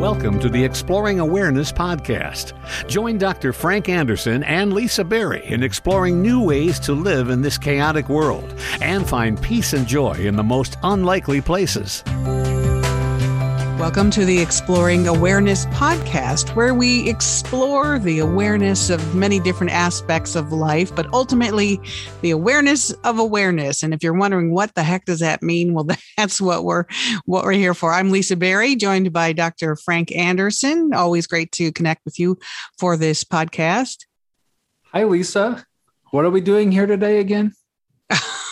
Welcome to the Exploring Awareness podcast. Join Dr. Frank Anderson and Lisa Berry in exploring new ways to live in this chaotic world and find peace and joy in the most unlikely places. Welcome to the Exploring Awareness podcast, where we explore the awareness of many different aspects of life, but ultimately the awareness of awareness. And if you're wondering what the heck does that mean, well, that's what we're what we're here for. I'm Lisa Berry, joined by Dr. Frank Anderson. Always great to connect with you for this podcast. Hi, Lisa. What are we doing here today again?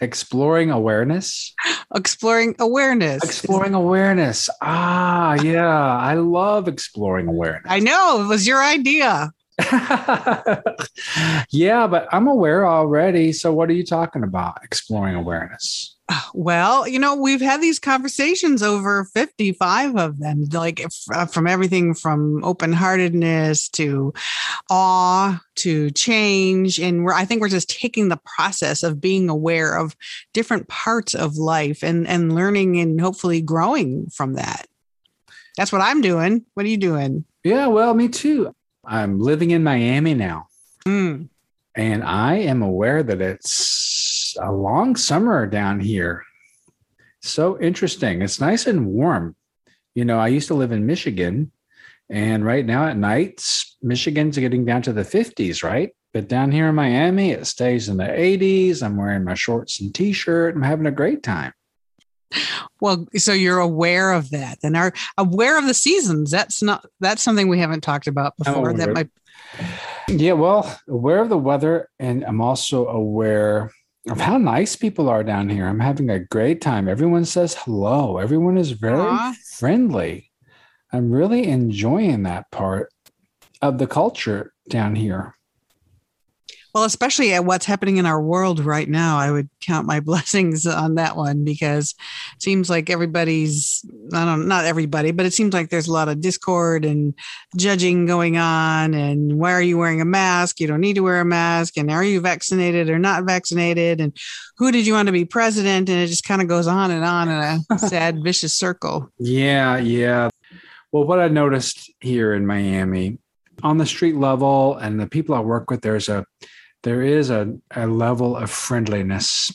Exploring awareness. Exploring awareness. Exploring awareness. Ah, yeah. I love exploring awareness. I know it was your idea. yeah, but I'm aware already. So, what are you talking about? Exploring awareness. Well, you know, we've had these conversations over 55 of them, like uh, from everything from open heartedness to awe to change. And we're, I think we're just taking the process of being aware of different parts of life and, and learning and hopefully growing from that. That's what I'm doing. What are you doing? Yeah, well, me too. I'm living in Miami now. Mm. And I am aware that it's a long summer down here. So interesting. It's nice and warm. You know, I used to live in Michigan, and right now at nights, Michigan's getting down to the 50s, right? But down here in Miami, it stays in the 80s. I'm wearing my shorts and t shirt. I'm having a great time. Well, so you're aware of that and are aware of the seasons. That's not that's something we haven't talked about before. that might Yeah, well, aware of the weather and I'm also aware of how nice people are down here. I'm having a great time. Everyone says hello. Everyone is very Aww. friendly. I'm really enjoying that part of the culture down here. Well, especially at what's happening in our world right now, I would count my blessings on that one because it seems like everybody's, I don't not everybody, but it seems like there's a lot of discord and judging going on. And why are you wearing a mask? You don't need to wear a mask. And are you vaccinated or not vaccinated? And who did you want to be president? And it just kind of goes on and on in a sad, vicious circle. Yeah, yeah. Well, what I noticed here in Miami on the street level and the people I work with, there's a there is a, a level of friendliness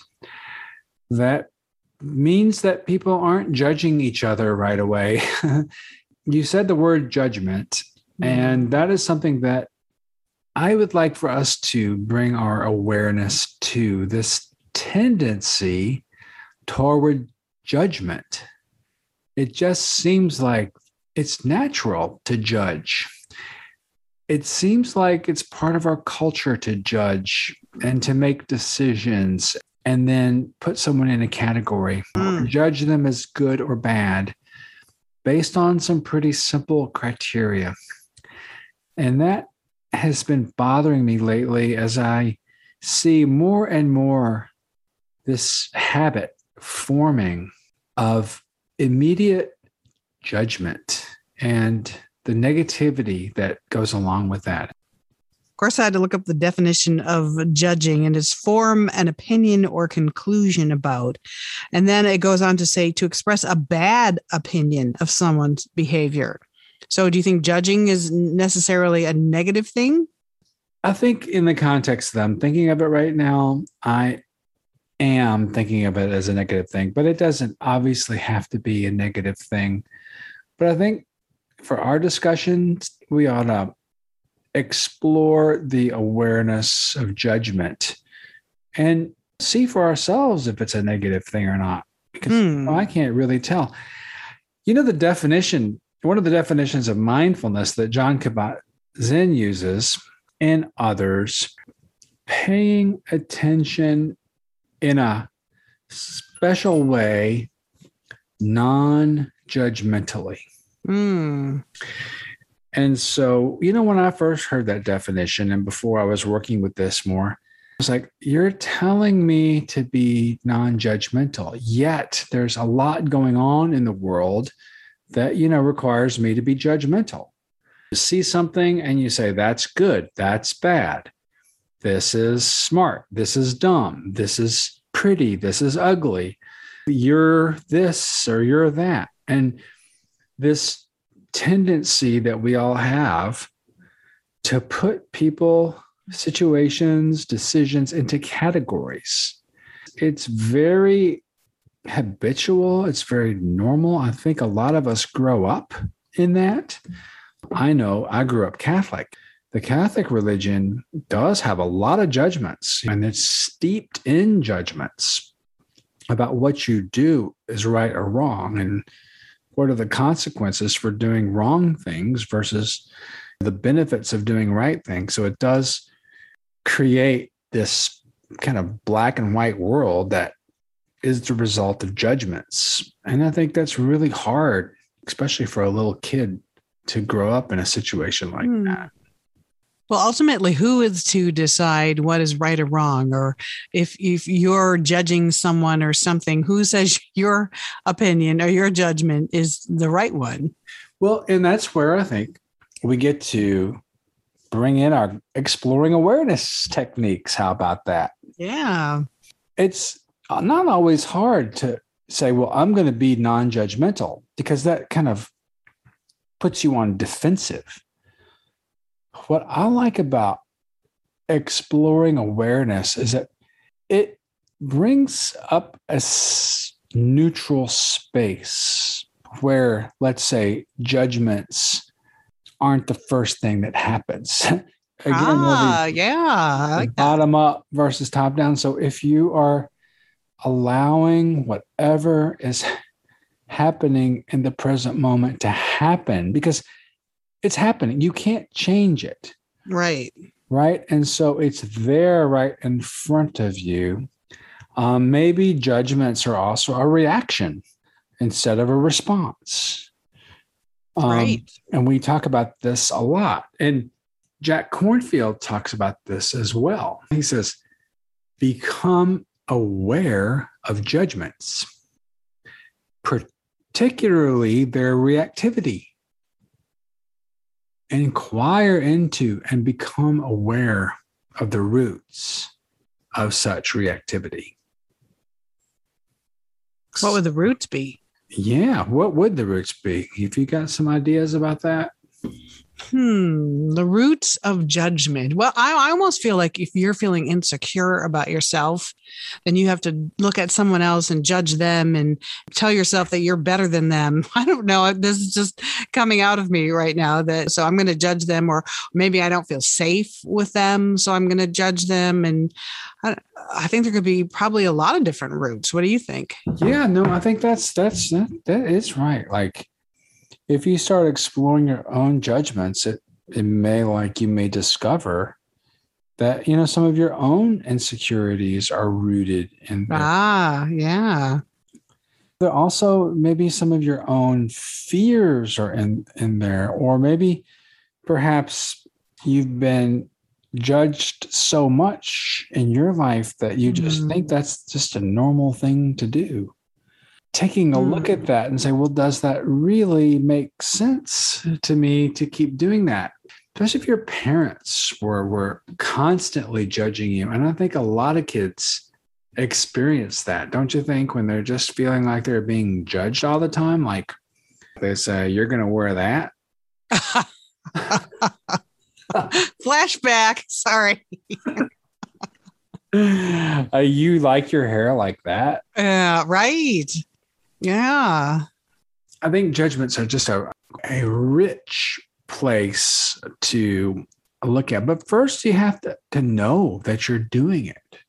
that means that people aren't judging each other right away. you said the word judgment, mm-hmm. and that is something that I would like for us to bring our awareness to this tendency toward judgment. It just seems like it's natural to judge it seems like it's part of our culture to judge and to make decisions and then put someone in a category, mm. judge them as good or bad based on some pretty simple criteria. And that has been bothering me lately as I see more and more this habit forming of immediate judgment and the negativity that goes along with that. Of course, I had to look up the definition of judging and its form an opinion or conclusion about. And then it goes on to say to express a bad opinion of someone's behavior. So, do you think judging is necessarily a negative thing? I think, in the context that I'm thinking of it right now, I am thinking of it as a negative thing, but it doesn't obviously have to be a negative thing. But I think for our discussion, we ought to explore the awareness of judgment and see for ourselves if it's a negative thing or not. Because hmm. I can't really tell. You know, the definition, one of the definitions of mindfulness that Jon Kabat Zinn uses and others, paying attention in a special way, non judgmentally. Mm. And so, you know, when I first heard that definition and before I was working with this more, I was like, you're telling me to be non judgmental. Yet there's a lot going on in the world that, you know, requires me to be judgmental. You see something and you say, that's good, that's bad. This is smart, this is dumb, this is pretty, this is ugly. You're this or you're that. And this tendency that we all have to put people, situations, decisions into categories. It's very habitual, it's very normal. I think a lot of us grow up in that. I know I grew up Catholic. The Catholic religion does have a lot of judgments and it's steeped in judgments about what you do is right or wrong and what are the consequences for doing wrong things versus the benefits of doing right things. So it does create this kind of black and white world that is the result of judgments. And I think that's really hard, especially for a little kid to grow up in a situation like hmm. that. Well, ultimately, who is to decide what is right or wrong? Or if, if you're judging someone or something, who says your opinion or your judgment is the right one? Well, and that's where I think we get to bring in our exploring awareness techniques. How about that? Yeah. It's not always hard to say, well, I'm going to be non judgmental because that kind of puts you on defensive. What I like about exploring awareness is that it brings up a neutral space where, let's say, judgments aren't the first thing that happens. Again, ah, yeah. Like bottom up versus top down. So if you are allowing whatever is happening in the present moment to happen, because it's happening, you can't change it. Right. Right. And so it's there right in front of you. Um, maybe judgments are also a reaction instead of a response. Um, right. And we talk about this a lot. And Jack Kornfield talks about this as well. He says, become aware of judgments, particularly their reactivity. Inquire into and become aware of the roots of such reactivity. What would the roots be? Yeah. What would the roots be? If you got some ideas about that? Hmm, the roots of judgment. Well, I, I, almost feel like if you're feeling insecure about yourself, then you have to look at someone else and judge them and tell yourself that you're better than them. I don't know. This is just coming out of me right now that so I'm going to judge them, or maybe I don't feel safe with them. So I'm going to judge them. And I, I, think there could be probably a lot of different roots. What do you think? Yeah, no, I think that's, that's, that, that is right. Like, if you start exploring your own judgments, it it may like you may discover that you know some of your own insecurities are rooted in ah yeah there also maybe some of your own fears are in in there or maybe perhaps you've been judged so much in your life that you just mm. think that's just a normal thing to do taking a look at mm. that and say, well, does that really make sense to me to keep doing that? Especially if your parents were, were constantly judging you. And I think a lot of kids experience that, don't you think, when they're just feeling like they're being judged all the time? Like they say, you're going to wear that. Flashback. Sorry. uh, you like your hair like that? Yeah, right. Yeah. I think judgments are just a, a rich place to look at. But first, you have to, to know that you're doing it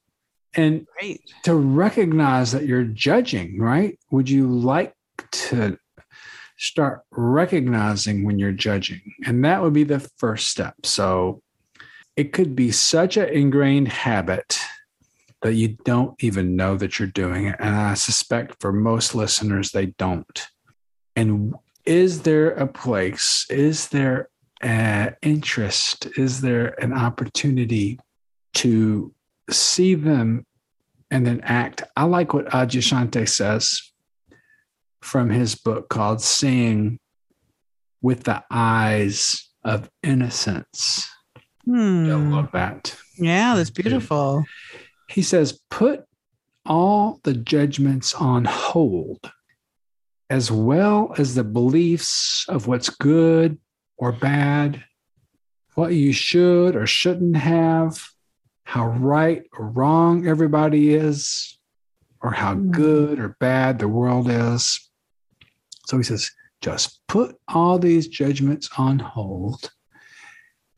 and right. to recognize that you're judging, right? Would you like to start recognizing when you're judging? And that would be the first step. So it could be such an ingrained habit that you don't even know that you're doing it. And I suspect for most listeners, they don't. And is there a place? Is there an interest? Is there an opportunity to see them and then act? I like what Adyashanti says from his book called Seeing with the Eyes of Innocence. Hmm. I love that. Yeah, that's beautiful. He says, put all the judgments on hold as well as the beliefs of what's good or bad, what you should or shouldn't have, how right or wrong everybody is, or how Mm. good or bad the world is. So he says, just put all these judgments on hold.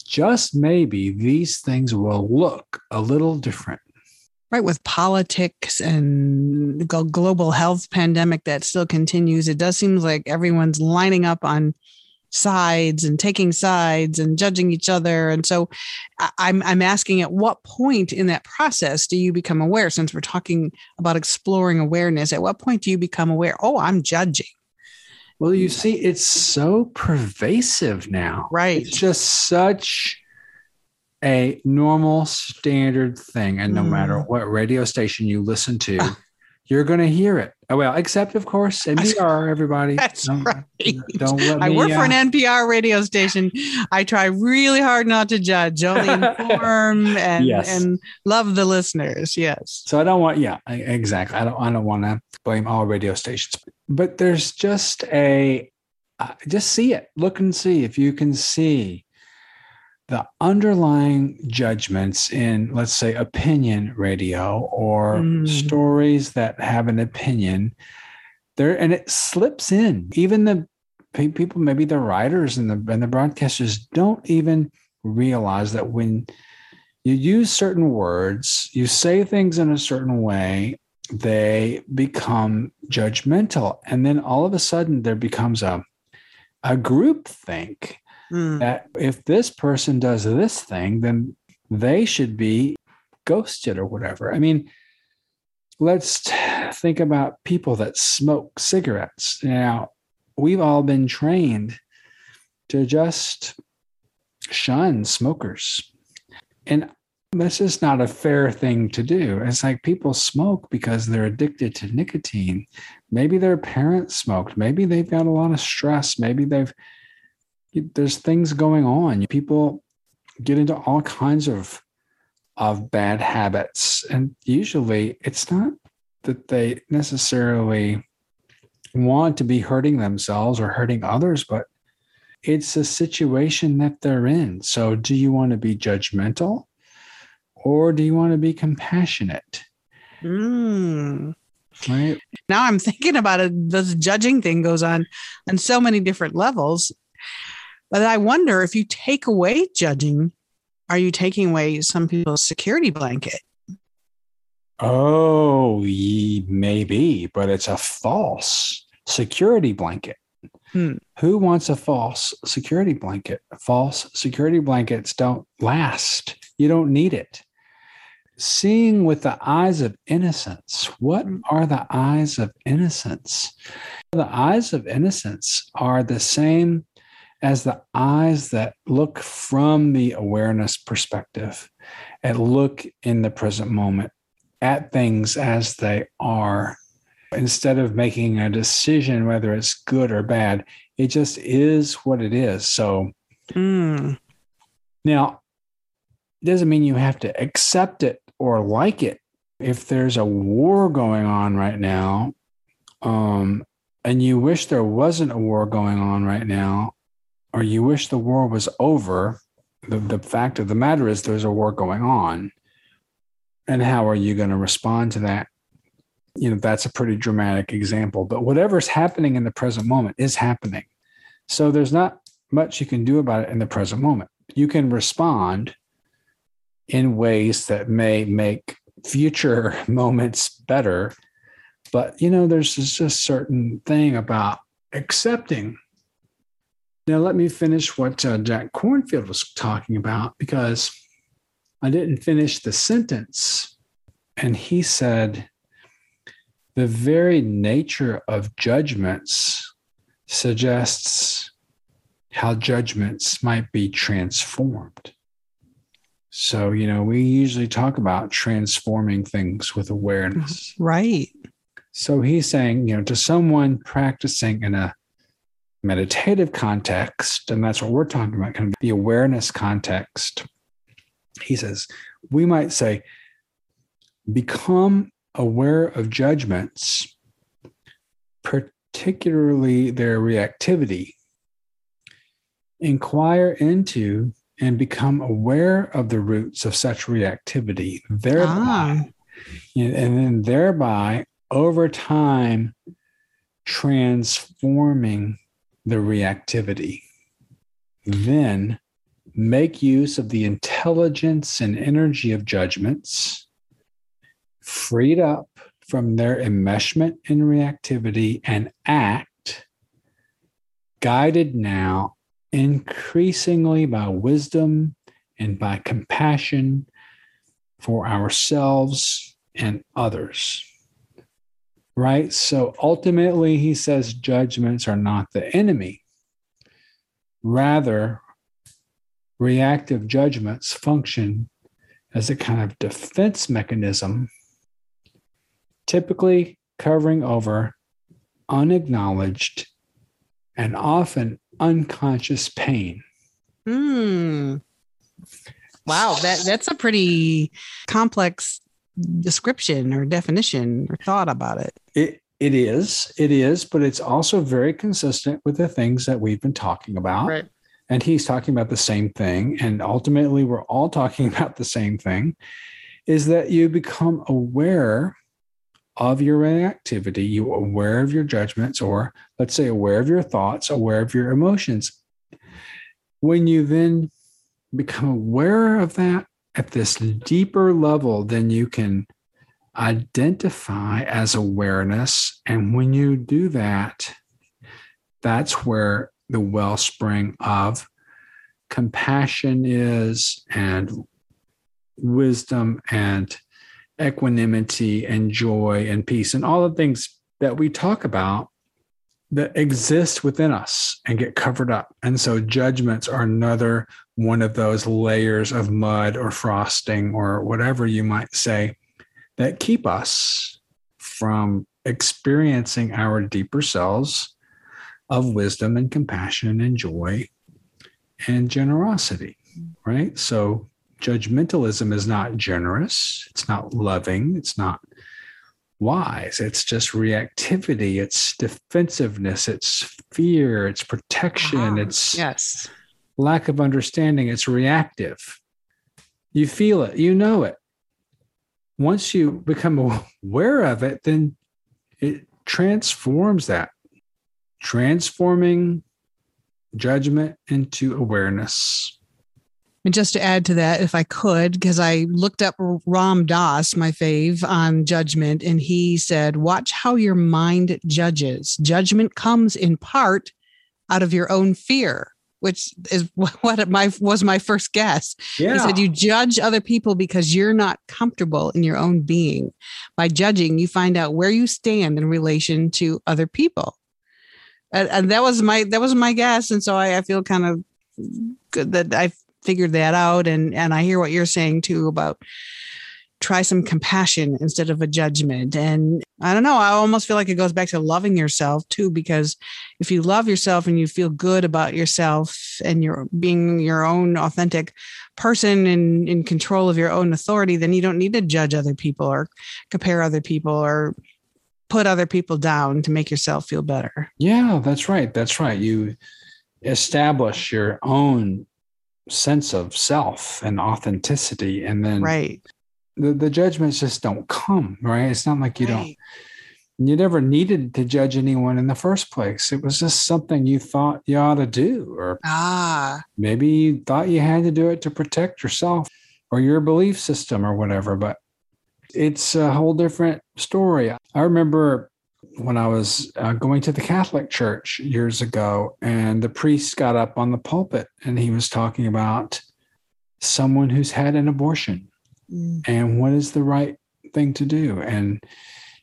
Just maybe these things will look a little different. Right with politics and the global health pandemic that still continues it does seem like everyone's lining up on sides and taking sides and judging each other. And so i'm i'm asking at what point in that process do you become aware since we're talking about exploring awareness at what point do you become aware oh i'm judging Well, you see, it's so pervasive now. right. It's just such a normal standard thing. And no Mm. matter what radio station you listen to, you're going to hear it. Oh, well, except, of course, NPR, everybody. That's Don't- right. Don't let me, I work for uh, an NPR radio station. I try really hard not to judge, only inform and Yes. and love the listeners. Yes. So I don't want, yeah, I- exactly. I don't, I don't want to blame all radio stations, but there's just a, uh, just see it, look and see if you can see the underlying judgments in, let's say, opinion radio or Mm. stories that have an opinion there, and it slips in. Even the people, maybe the writers and the and the broadcasters don't even realize that when you use certain words, you say things in a certain way, they become judgmental. And then all of a sudden there becomes a, a group think Mm. that if this person does this thing, then they should be ghosted or whatever. I mean, let's think about people that smoke cigarettes. Now, we've all been trained to just shun smokers. And this is not a fair thing to do. It's like people smoke because they're addicted to nicotine. Maybe their parents smoked. Maybe they've got a lot of stress. Maybe they've, there's things going on. People get into all kinds of of bad habits. And usually it's not that they necessarily want to be hurting themselves or hurting others, but it's a situation that they're in. So, do you want to be judgmental or do you want to be compassionate? Mm. Right. Now I'm thinking about it. This judging thing goes on on so many different levels. But I wonder if you take away judging, are you taking away some people's security blanket? Oh, ye, maybe, but it's a false security blanket. Hmm. Who wants a false security blanket? False security blankets don't last. You don't need it. Seeing with the eyes of innocence. What Hmm. are the eyes of innocence? The eyes of innocence are the same as the eyes that look from the awareness perspective and look in the present moment at things as they are instead of making a decision whether it's good or bad it just is what it is so Mm. now it doesn't mean you have to accept it or like it if there's a war going on right now um, and you wish there wasn't a war going on right now or you wish the war was over the, the fact of the matter is there's a war going on. And how are you going to respond to that? You know that's a pretty dramatic example but whatever's happening in the present moment is happening. So there's not much you can do about it in the present moment. You can respond in ways that may make future moments better but you know there's just a certain thing about accepting now let me finish what uh, jack kornfield was talking about because I didn't finish the sentence. And he said, the very nature of judgments suggests how judgments might be transformed. So, you know, we usually talk about transforming things with awareness. Right. So he's saying, you know, to someone practicing in a meditative context, and that's what we're talking about, kind of the awareness context. He says, we might say, become aware of judgments, particularly their reactivity, inquire into and become aware of the roots of such reactivity, thereby, ah. and then thereby over time transforming the reactivity. Then make use of the intelligence and energy of judgments, freed up from their enmeshment in reactivity, and act guided now increasingly by wisdom and by compassion for ourselves and others. Right? So ultimately, he says judgments are not the enemy. Rather, reactive judgments function as a kind of defense mechanism, typically covering over unacknowledged and often unconscious pain. Hmm. Wow, that that's a pretty complex description or definition or thought about it. It it is, it is, but it's also very consistent with the things that we've been talking about. Right. And he's talking about the same thing. And ultimately, we're all talking about the same thing is that you become aware of your activity, you aware of your judgments, or let's say aware of your thoughts, aware of your emotions. When you then become aware of that at this deeper level, then you can identify as awareness. And when you do that, that's where the wellspring of compassion is, and wisdom and equanimity and joy and peace and all the things that we talk about that exist within us and get covered up. And so judgments are another one of those layers of mud or frosting or whatever you might say that keep us from experiencing our deeper selves of wisdom and compassion and joy and generosity, right? So judgmentalism is not generous, it's not loving, it's not wise. It's just reactivity, it's defensiveness, it's fear, it's protection, uh-huh. it's yes. lack of understanding, it's reactive. You feel it, you know it. Once you become aware of it, then it transforms that, transforming judgment into awareness and just to add to that, if I could, because I looked up Ram Dass, my fave, on judgment, and he said, Watch how your mind judges. Judgment comes in part out of your own fear, which is what my was my first guess. Yeah. He said, You judge other people because you're not comfortable in your own being. By judging, you find out where you stand in relation to other people. And, and that was my that was my guess. And so I, I feel kind of good that I figured that out and and I hear what you're saying too about try some compassion instead of a judgment and I don't know I almost feel like it goes back to loving yourself too because if you love yourself and you feel good about yourself and you're being your own authentic person and in control of your own authority then you don't need to judge other people or compare other people or put other people down to make yourself feel better. Yeah, that's right. That's right. You establish your own sense of self and authenticity and then right. the, the judgments just don't come right? It's not like you right. don't you never needed to judge anyone in the first place. It was just something you thought you ought to do or ah. maybe you thought you had to do it to protect yourself or your belief system or whatever but it's a whole different story. I remember when I was uh, going to the Catholic Church years ago, and the priest got up on the pulpit and he was talking about someone who's had an abortion mm. and what is the right thing to do. And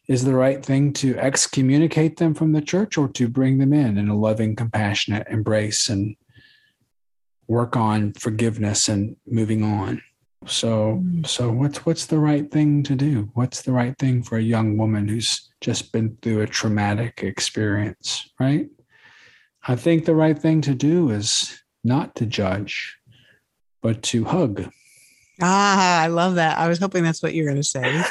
is the right thing to excommunicate them from the church or to bring them in in a loving, compassionate embrace and work on forgiveness and moving on? So, mm. so what's what's the right thing to do? What's the right thing for a young woman who's just been through a traumatic experience, right? I think the right thing to do is not to judge, but to hug Ah, I love that. I was hoping that's what you're going to say.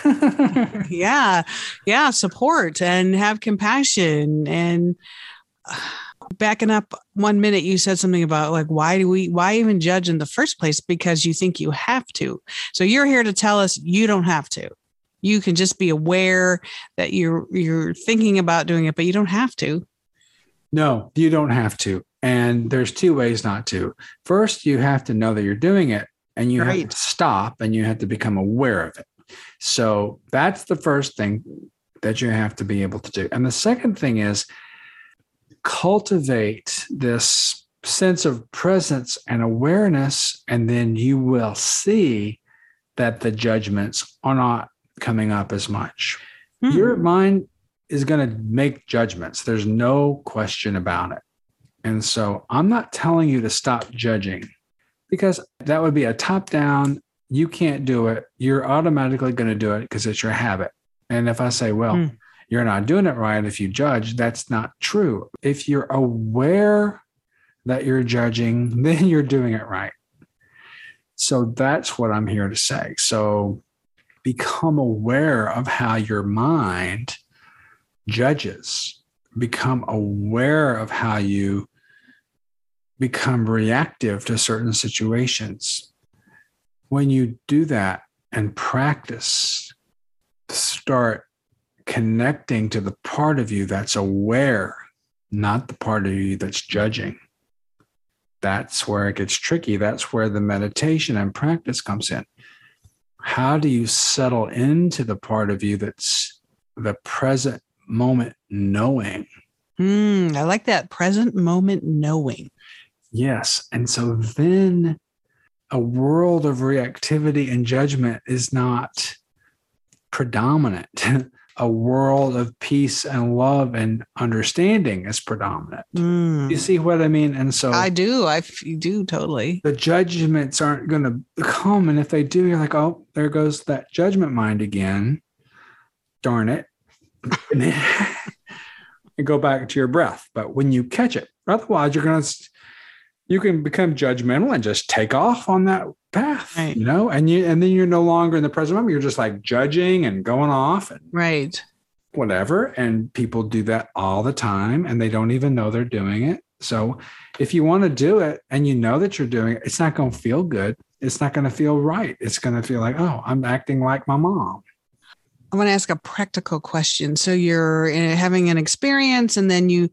yeah. Yeah. Support and have compassion. And backing up one minute, you said something about like, why do we, why even judge in the first place? Because you think you have to. So you're here to tell us you don't have to. You can just be aware that you're, you're thinking about doing it, but you don't have to. No, you don't have to. And there's two ways not to. First, you have to know that you're doing it and you right. have to stop and you have to become aware of it. So that's the first thing that you have to be able to do. And the second thing is cultivate this sense of presence and awareness, and then you will see that the judgments are not coming up as much. Hmm. Your mind is going to make judgments. There's no question about it. And so I'm not telling you to stop judging because that would be a top down, you can't do it. You're automatically going to do it because it's your habit. And if I say, well, hmm. You're not doing it right if you judge, that's not true. If you're aware that you're judging, then you're doing it right. So that's what I'm here to say. So become aware of how your mind judges, become aware of how you become reactive to certain situations. When you do that and practice, start connecting to the part of you that's aware, not the part of you that's judging. That's where it gets tricky. That's where the meditation and practice comes in. How do you settle into the part of you that's the present moment knowing? Mm, I like that present moment knowing. Yes. And so then a world of reactivity and judgment is not predominant. a world of peace and love and understanding is predominant. Mm. You see what I mean? And so I do. I do totally. The judgments aren't going to come. And if they do, you're like, oh, there goes that judgment mind again. Darn it. and, and go back to your breath. But when you catch it, otherwise, you're going to you can become judgmental and just take off on that path right. you know? And you and then you're no longer in the present moment. You're just like judging and going off and right. whatever. And people do that all the time and they don't even know they're doing it. So if you want to do it and you know that you're doing it it's not going to feel good. It's not going to feel right. It's going to feel like oh i'm acting like my mom. I want to ask a practical question. So you're eh, having an experience and then you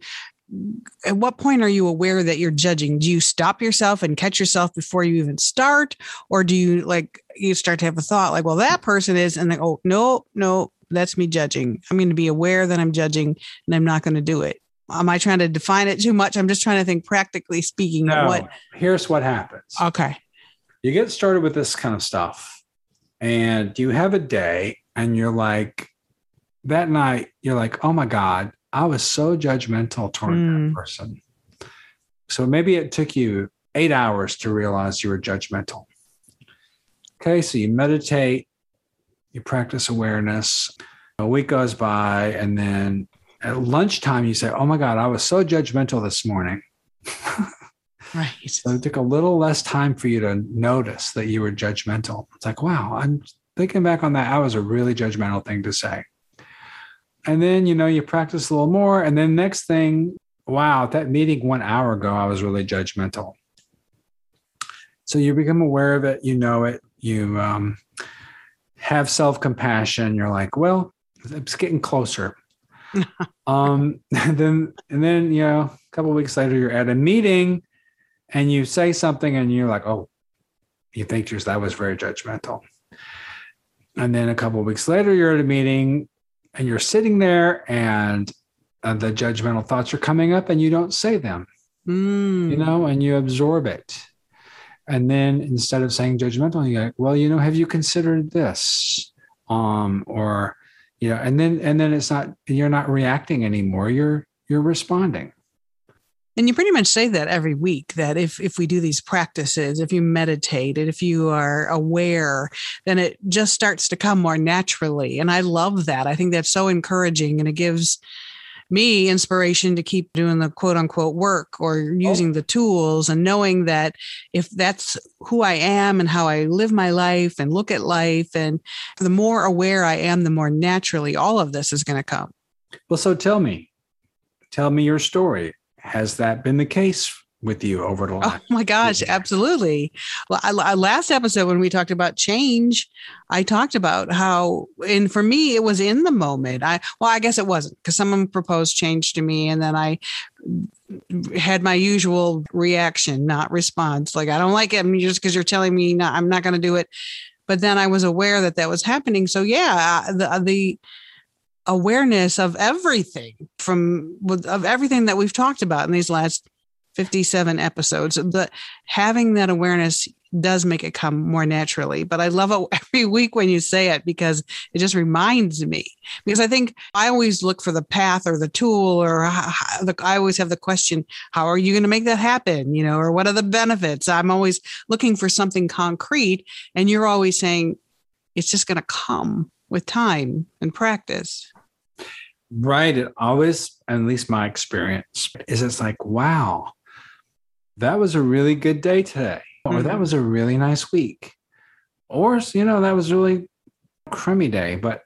at what point are you aware that you're judging? Do you stop yourself and catch yourself before you even start? Or do you like, you start to have a thought like, well, that person is, and then, oh, no, no, that's me judging. I'm going to be aware that I'm judging and I'm not going to do it. Am I trying to define it too much? I'm just trying to think practically speaking. No, what here's what happens. Okay. You get started with this kind of stuff and you have a day and you're like, that night, you're like, oh my God, I was so judgmental toward mm. that hmm. person. So maybe it took you eight hours to realize you were judgmental. Okay, so you meditate, you practice awareness. A week goes by, and then at lunchtime, you say, Oh my God, I was so judgmental this morning. right. So it took a little less time for you to notice that you were judgmental. It's like, wow, I'm thinking back on that. I was a really judgmental thing to say and then you know you practice a little more. And then next thing wow that meeting one hour ago i was really judgmental. So you become aware of it you know it you um, have self-compassion. You're like well it's getting closer. Um and then and then you know a couple weeks later you're at a meeting and you say something and you're like oh you think just that was very judgmental. And then a couple weeks later you're at a meeting and you're sitting there and uh, the judgmental thoughts are coming up and you don't say them. Mm. you know and you absorb it. And then instead of saying judgmental you're like well you know have you considered this? Um or you know and then and then it's not you're not reacting anymore. You're you're responding and you pretty much say that every week that if if we do these practices if you meditate and if you are aware then it just starts to come more naturally and i love that i think that's so encouraging and it gives me inspiration to keep doing the quote unquote work or oh. using oh. the tools and knowing that if that's who I am and how I live my life and look at life, and the more aware I am, the more naturally all of this is going to come. Well, so tell me, tell me your story. Has that been the case with you over the oh last. Oh my gosh, absolutely. Well, I, I, last episode when we talked about change, I talked about how, and for me, it was in the moment. I well, I guess it wasn't because someone proposed change to me, and then I had my usual reaction, not response. Like I don't like it just because you're telling me not, I'm not going to do it. But then I was aware that that was happening. So yeah, the the awareness of everything from of everything that we've talked about in these last 57 episodes. But having that awareness does make it come more naturally. But I love it every week when you say it because it just reminds me. Because I think I always look for the path or the tool, or I always have the question, how are you going to make that happen? You know, or what are the benefits? I'm always looking for something concrete. And you're always saying, it's just going to come with time and practice. Right. It always, at least my experience, is it's like, wow, that was a really good day today, or mm-hmm. that was a really nice week, or, you know, that was really crummy day, but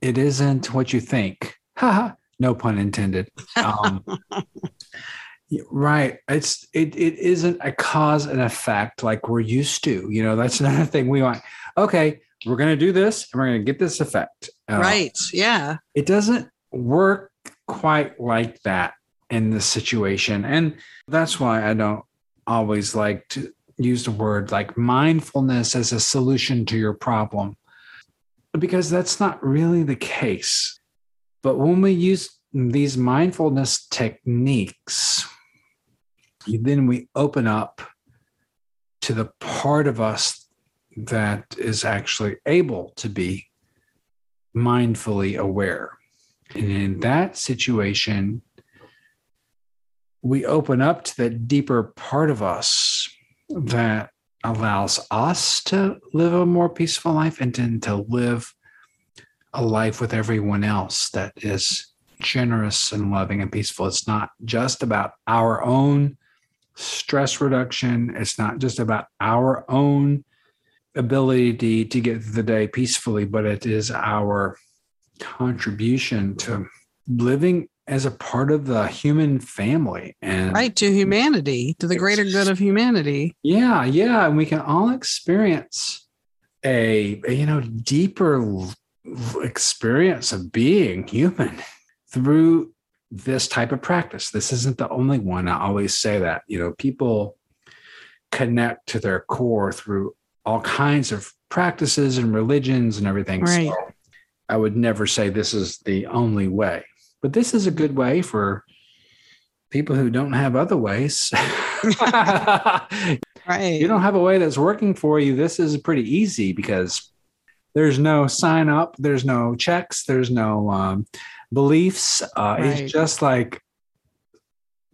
it isn't what you think. Haha, no pun intended. Um, right. It's, it, it isn't a cause and effect like we're used to. You know, that's another thing we want. Okay, we're going to do this and we're going to get this effect. Uh, right. Yeah. It doesn't work quite like that in this situation. And that's why I don't always like to use the word like mindfulness as a solution to your problem, because that's not really the case. But when we use these mindfulness techniques, then we open up to the part of us that is actually able to be mindfully aware. And in that situation, we open up to that deeper part of us that allows us to live a more peaceful life and then to live a life with everyone else that is generous and loving and peaceful. It's not just about our own stress reduction, it's not just about our own ability to get through the day peacefully, but it is our contribution to living as a part of the human family and right to humanity to the greater good of humanity. Yeah yeah and we can all experience a, a you know deeper experience of being human through this type of practice. This isn't the only one. I always say that you know people connect to their core through all kinds of practices and religions and everything. Right. so i would never say this is the only way but this is a good way for people who don't have other ways. right. You don't have a way that's working for you. This is pretty easy because there's no sign up, there's no checks, there's no um, beliefs. Uh, right. It's just like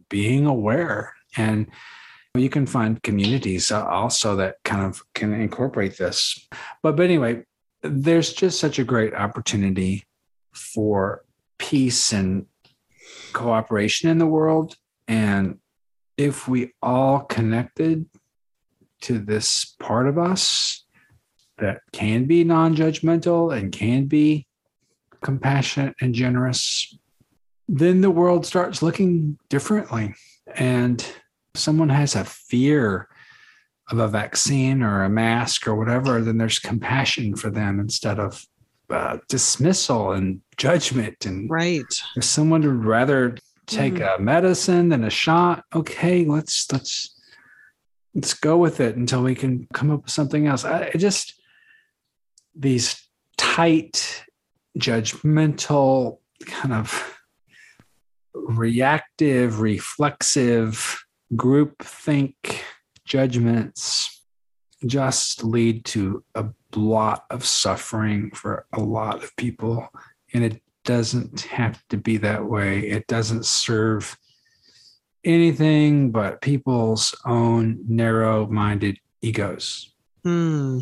being aware. And you can find communities also that kind of can incorporate this. But, but anyway, there's just such a great opportunity for peace and cooperation in the world. And if we all connected to this part of us that can be non judgmental and can be compassionate and generous, then the world starts looking differently. And someone has a fear of a vaccine or a mask or whatever, then there's compassion for them instead of uh, dismissal and judgment. And right. if someone would rather take mm. a medicine than a shot okay let's let's let's go with it until we can come up with something else. I, I just these tight judgmental kind of reactive reflexive group think judgments just lead to a lot of suffering for a lot of people. And it doesn't have to be that way. It doesn't serve anything but people's own narrow minded egos. Hmm.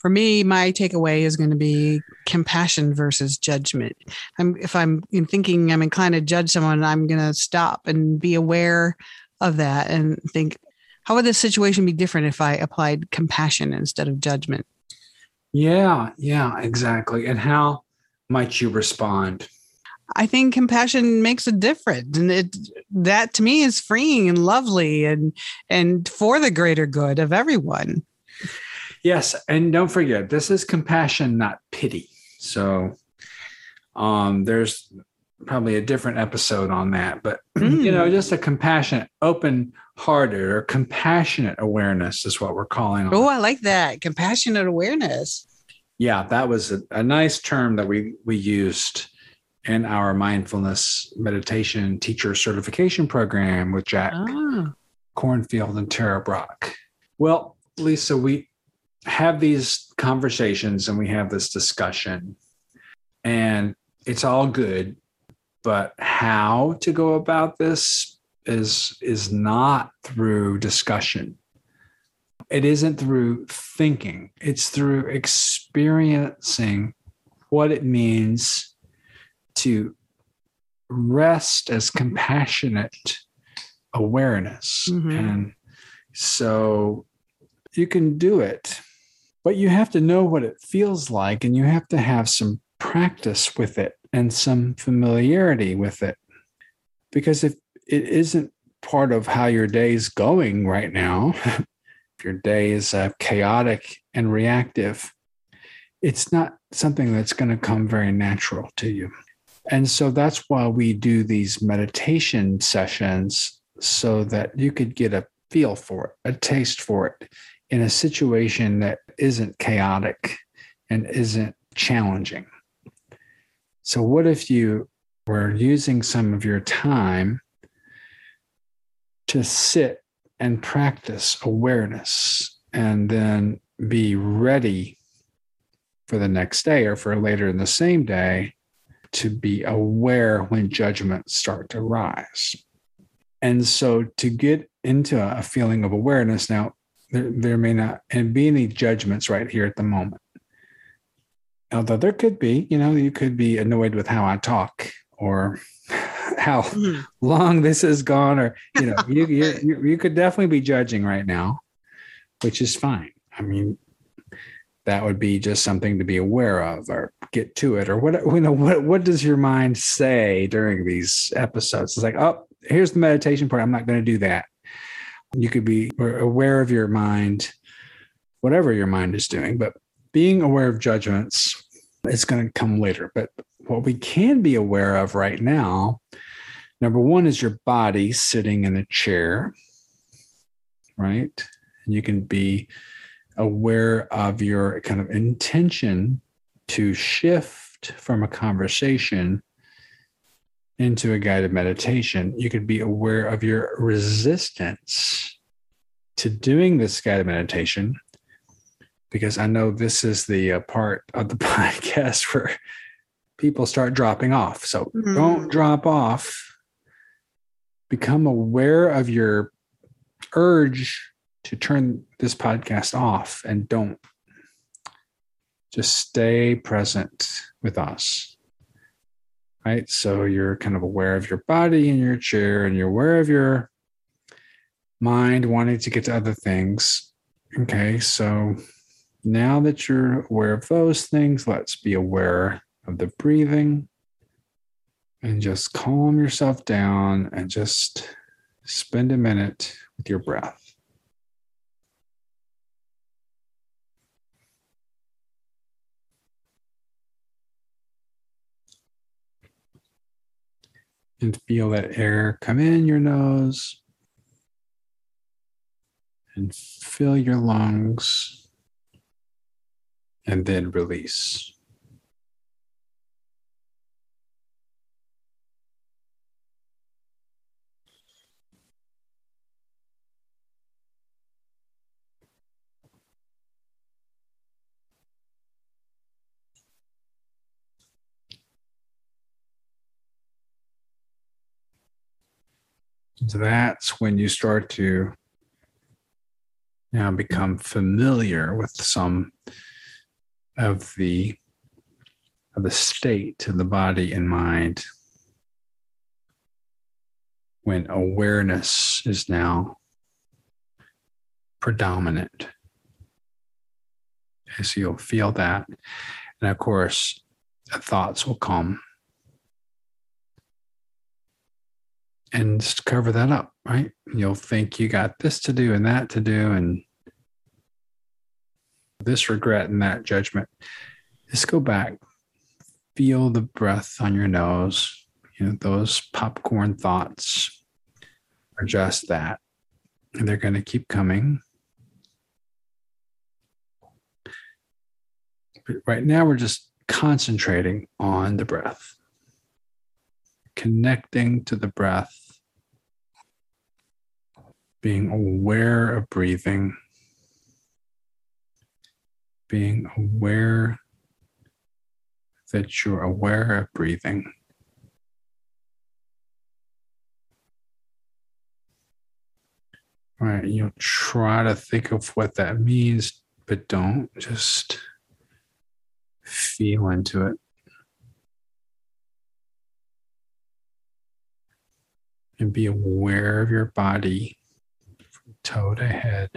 for me, my takeaway is going to be compassion versus judgment. I'm, if I'm thinking I'm inclined to judge someone, I'm going to stop and be aware of that and think, how would this situation be different if I applied compassion instead of judgment? Yeah, yeah, exactly. And how might you respond? I think compassion makes a difference, and it that to me is freeing and lovely, and and for the greater good of everyone. Yes, and don't forget, this is compassion, not pity. So, um, there's probably a different episode on that, but mm. you know, just a compassionate, open-hearted, or compassionate awareness is what we're calling. Oh, I like that compassionate awareness. Yeah, that was a, a nice term that we we used in our mindfulness meditation teacher certification program with Jack ah. Kornfield and Tara Brach. Well, Lisa, we have these conversations and we have this discussion, and it's all good, but how to go about this is is not through discussion. It isn't through thinking. It's through experiencing what it means to rest as compassionate awareness. Mm-hmm. And so you can do it, but you have to know what it feels like and you have to have some practice with it and some familiarity with it. Because if it isn't part of how your day is going right now, if your day is uh, chaotic and reactive, it's not something that's going to come very natural to you. And so that's why we do these meditation sessions so that you could get a feel for it, a taste for it in a situation that isn't chaotic and isn't challenging. So, what if you were using some of your time to sit and practice awareness and then be ready for the next day or for later in the same day to be aware when judgments start to rise. And so to get into a feeling of awareness, now there, there may not and be any judgments right here at the moment. Although there could be, you know, you could be annoyed with how I talk or how mm-hmm. long this has gone, or you know, you, you you could definitely be judging right now, which is fine. I mean, that would be just something to be aware of or get to it or what you know what what does your mind say during these episodes it's like oh here's the meditation part i'm not going to do that you could be aware of your mind whatever your mind is doing but being aware of judgments it's going to come later but what we can be aware of right now number one is your body sitting in a chair right and you can be aware of your kind of intention to shift from a conversation into a guided meditation, you could be aware of your resistance to doing this guided meditation. Because I know this is the uh, part of the podcast where people start dropping off. So mm-hmm. don't drop off. Become aware of your urge to turn this podcast off and don't just stay present with us. Right. So you're kind of aware of your body in your chair and you're aware of your mind wanting to get to other things. Okay. So now that you're aware of those things, let's be aware of the breathing and just calm yourself down and just spend a minute with your breath. and feel that air come in your nose and fill your lungs and then release. that's when you start to now become familiar with some of the of the state of the body and mind when awareness is now predominant. So you'll feel that. And of course, thoughts will come and just cover that up, right? You'll think you got this to do and that to do, and this regret and that judgment. Just go back, feel the breath on your nose. You know, those popcorn thoughts are just that. And they're going to keep coming. But right now, we're just concentrating on the breath, connecting to the breath, being aware of breathing, being aware that you're aware of breathing. Right, you'll try to think of what that means, but don't just feel into it. And be aware of your body from toe to head.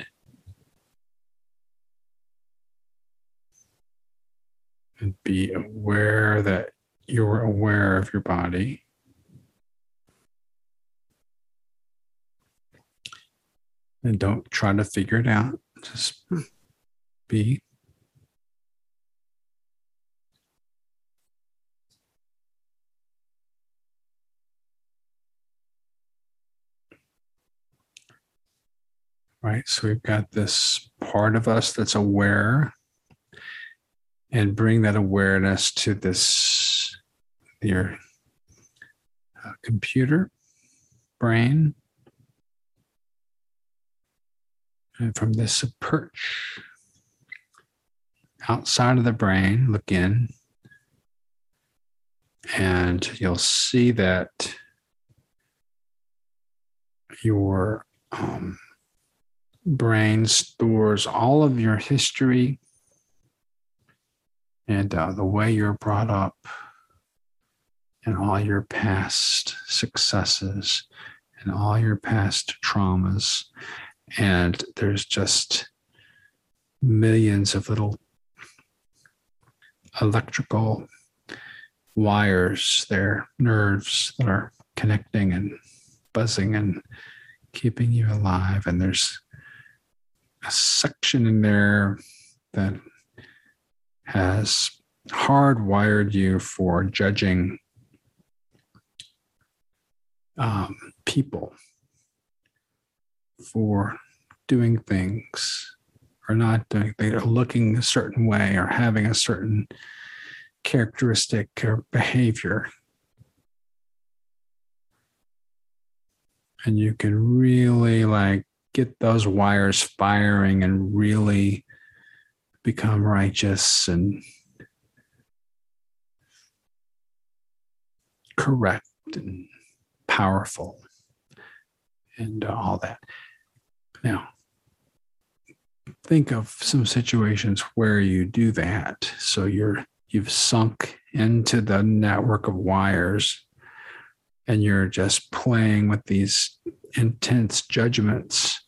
And be aware that you're aware of your body. And don't try to figure it out. Just be. Right. So we've got this part of us that's aware and bring that awareness to this, your uh, computer brain. And from this perch outside of the brain, look in, and you'll see that your um, brain stores all of your history and uh, the way you're brought up and all your past successes and all your past traumas and there's just millions of little electrical wires there nerves that are connecting and buzzing and keeping you alive and there's a section in there that has hardwired you for judging um, people for doing things or not doing they are looking a certain way or having a certain characteristic or behavior. And you can really like get those wires firing and really become righteous and correct and powerful and uh, all that now, think of some situations where you do that. So you're you've sunk into the network of wires and you're just playing with these intense judgments.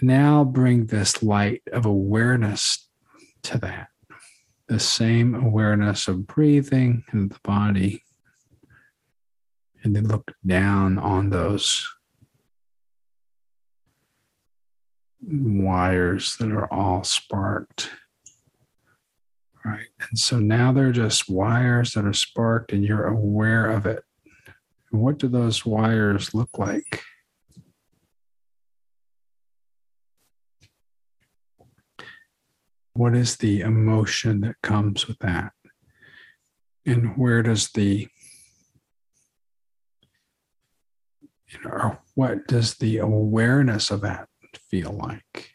Now bring this light of awareness to that. The same awareness of breathing and the body. And then look down on those wires that are all sparked. Right. And so now they're just wires that are sparked and you're aware of it. What do those wires look like? What is the emotion that comes with that? And where does the you know, or what does the awareness of that feel like?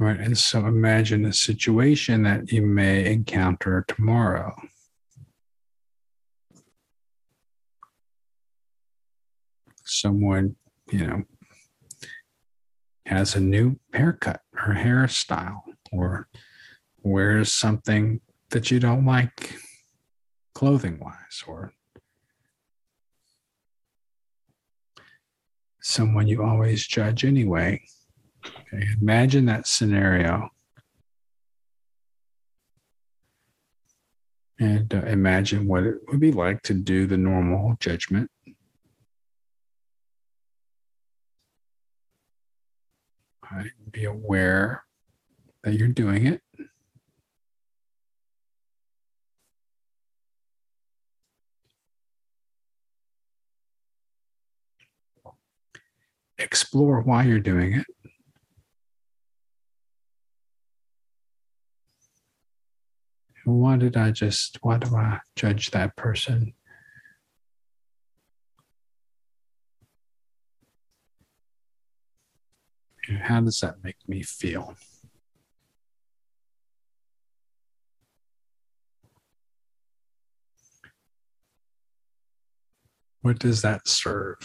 Right. And so imagine a situation that you may encounter tomorrow. Someone, you know, has a new haircut or hairstyle or wears something that you don't like clothing wise or someone you always judge anyway Okay, imagine that scenario. And uh, imagine what it would be like to do the normal judgment. Be aware that you're doing it. Explore why you're doing it. Why did I just, why do I judge that person? How does that make me feel? What does that serve?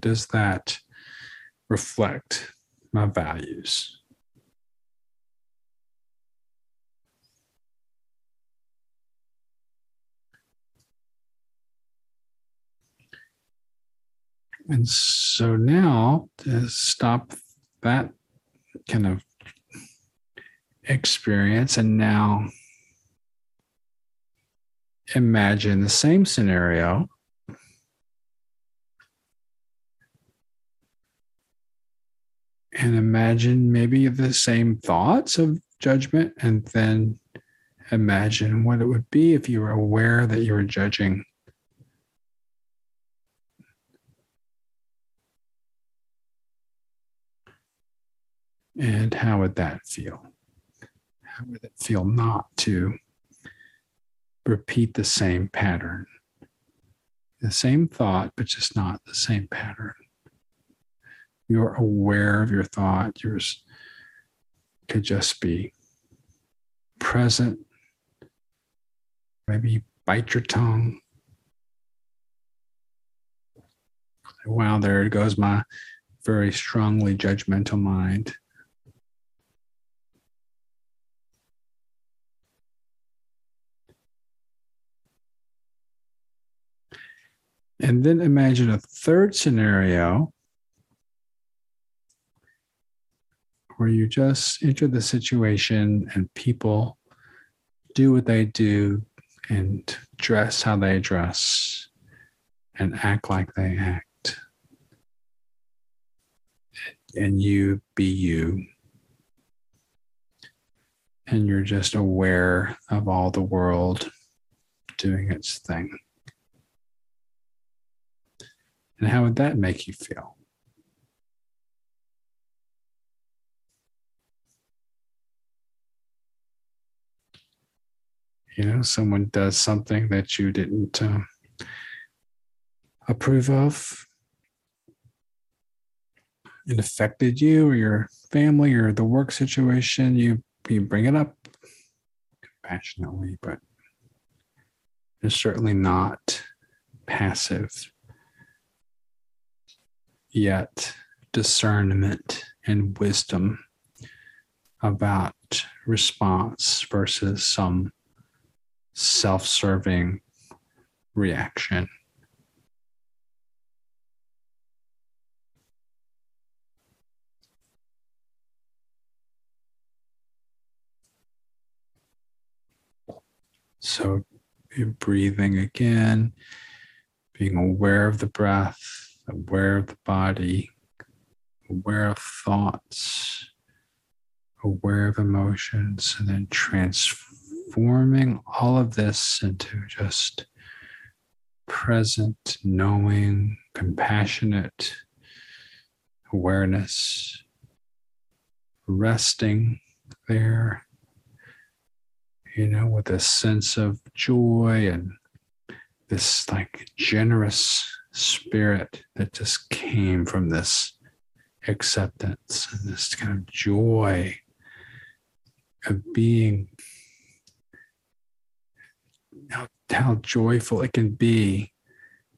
Does that reflect my values? And so now to stop that kind of experience and now imagine the same scenario and imagine maybe the same thoughts of judgment and then imagine what it would be if you were aware that you were judging and how would that feel how would it feel not to repeat the same pattern? The same thought, but just not the same pattern. You're aware of your thought. Yours could just be present. Maybe you bite your tongue. Wow, there goes my very strongly judgmental mind. And then imagine a third scenario where you just enter the situation and people do what they do and dress how they dress and act like they act. And you be you. And you're just aware of all the world doing its thing. And how would that make you feel? You know, someone does something that you didn't uh, approve of. It affected you or your family or the work situation. You you bring it up compassionately, but it's certainly not passive yet discernment and wisdom about response versus some self serving reaction. So, breathing again, being aware of the breath aware of the body, aware of thoughts, aware of emotions, and then transforming all of this into just present, knowing, compassionate awareness, resting there, you know, with a sense of joy and this like generous spirit that just came from this acceptance and this kind of joy of being how, how joyful it can be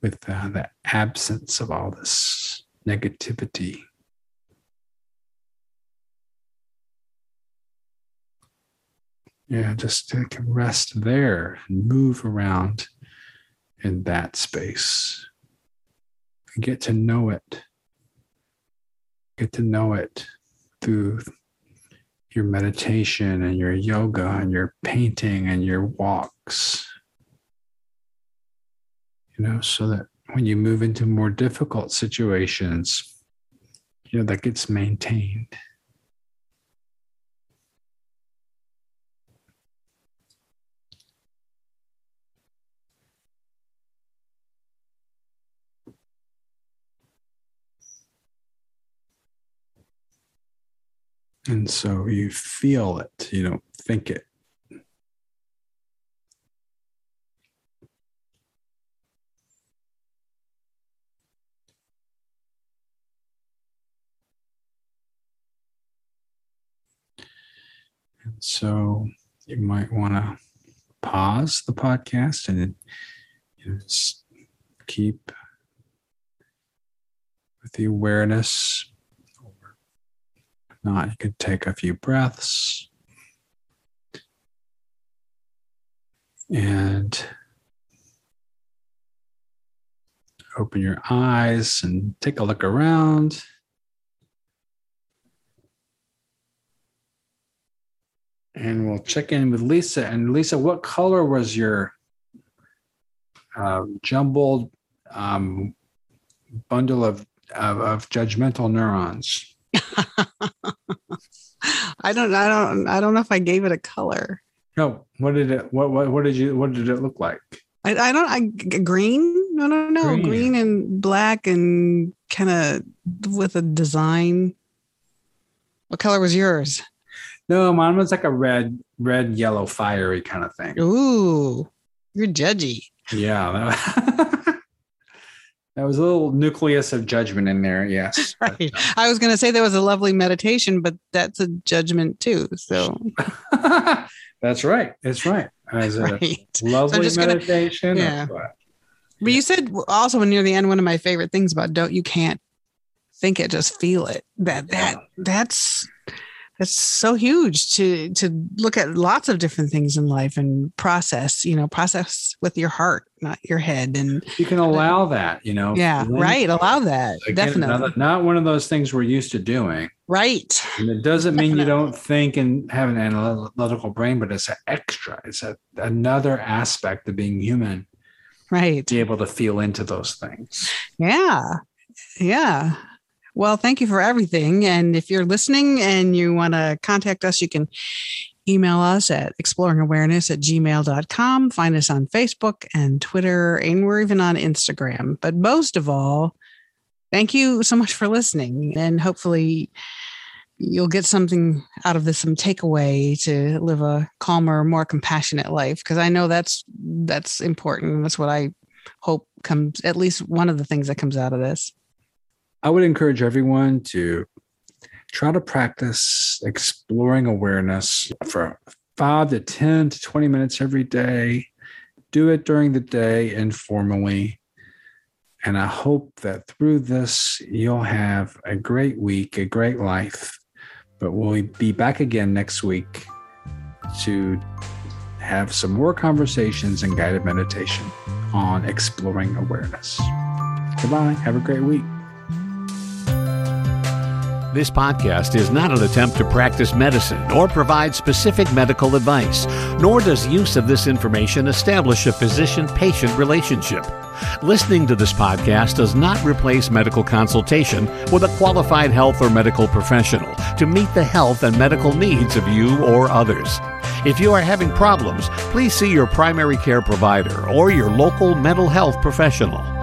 with uh, the absence of all this negativity. Yeah, just to rest there and move around in that space. Get to know it. Get to know it through your meditation and your yoga and your painting and your walks. You know, so that when you move into more difficult situations, you know, that gets maintained. And so you feel it, you don't think it. And so you might want to pause the podcast and you know, just keep with the awareness not, you could take a few breaths and open your eyes and take a look around. And we'll check in with Lisa. And Lisa, what color was your uh, jumbled um, bundle of, of, of judgmental neurons? I don't I don't I don't know if I gave it a color. No, what did it what what, what did you what did it look like? I, I don't I green? No, no, no. Green, green and black and kind of with a design. What color was yours? No, mine was like a red, red, yellow, fiery kind of thing. Ooh, you're judgy. Yeah. That was a little nucleus of judgment in there. Yes. right. I was going to say there was a lovely meditation, but that's a judgment too. So that's right. That's right. As a right. lovely so meditation. Gonna, yeah. But you said also near the end, one of my favorite things about don't, you can't think it, just feel it. That, that, that's, that's so huge to to look at lots of different things in life and process you know process with your heart not your head and you can allow that you know. Yeah right allow that again, definitely. another, not one of those things we're used to doing. Right. And it doesn't mean you don't think and have an analytical brain but it's an extra it's a, another aspect of being human right. To be able to feel into those things. Yeah yeah well, thank you for everything. And if you're listening and you want to contact us, you can email us at exploringawareness at gmail.com. Find us on Facebook and Twitter, and we're even on Instagram. But most of all, thank you so much for listening. And hopefully, you'll get something out of this some takeaway to live a calmer more compassionate life because i know that's that's important that's what i hope comes at least one of the things that comes out of this I would encourage everyone to try to practice exploring awareness for five to 10 to 20 minutes every day. Do it during the day informally. And I hope that through this, you'll have a great week, a great life. But we'll be back again next week to have some more conversations and guided meditation on exploring awareness. Goodbye. Have a great week. This podcast is not an attempt to practice medicine or provide specific medical advice, nor does use of this information establish a physician patient relationship. Listening to this podcast does not replace medical consultation with a qualified health or medical professional to meet the health and medical needs of you or others. If you are having problems, please see your primary care provider or your local mental health professional.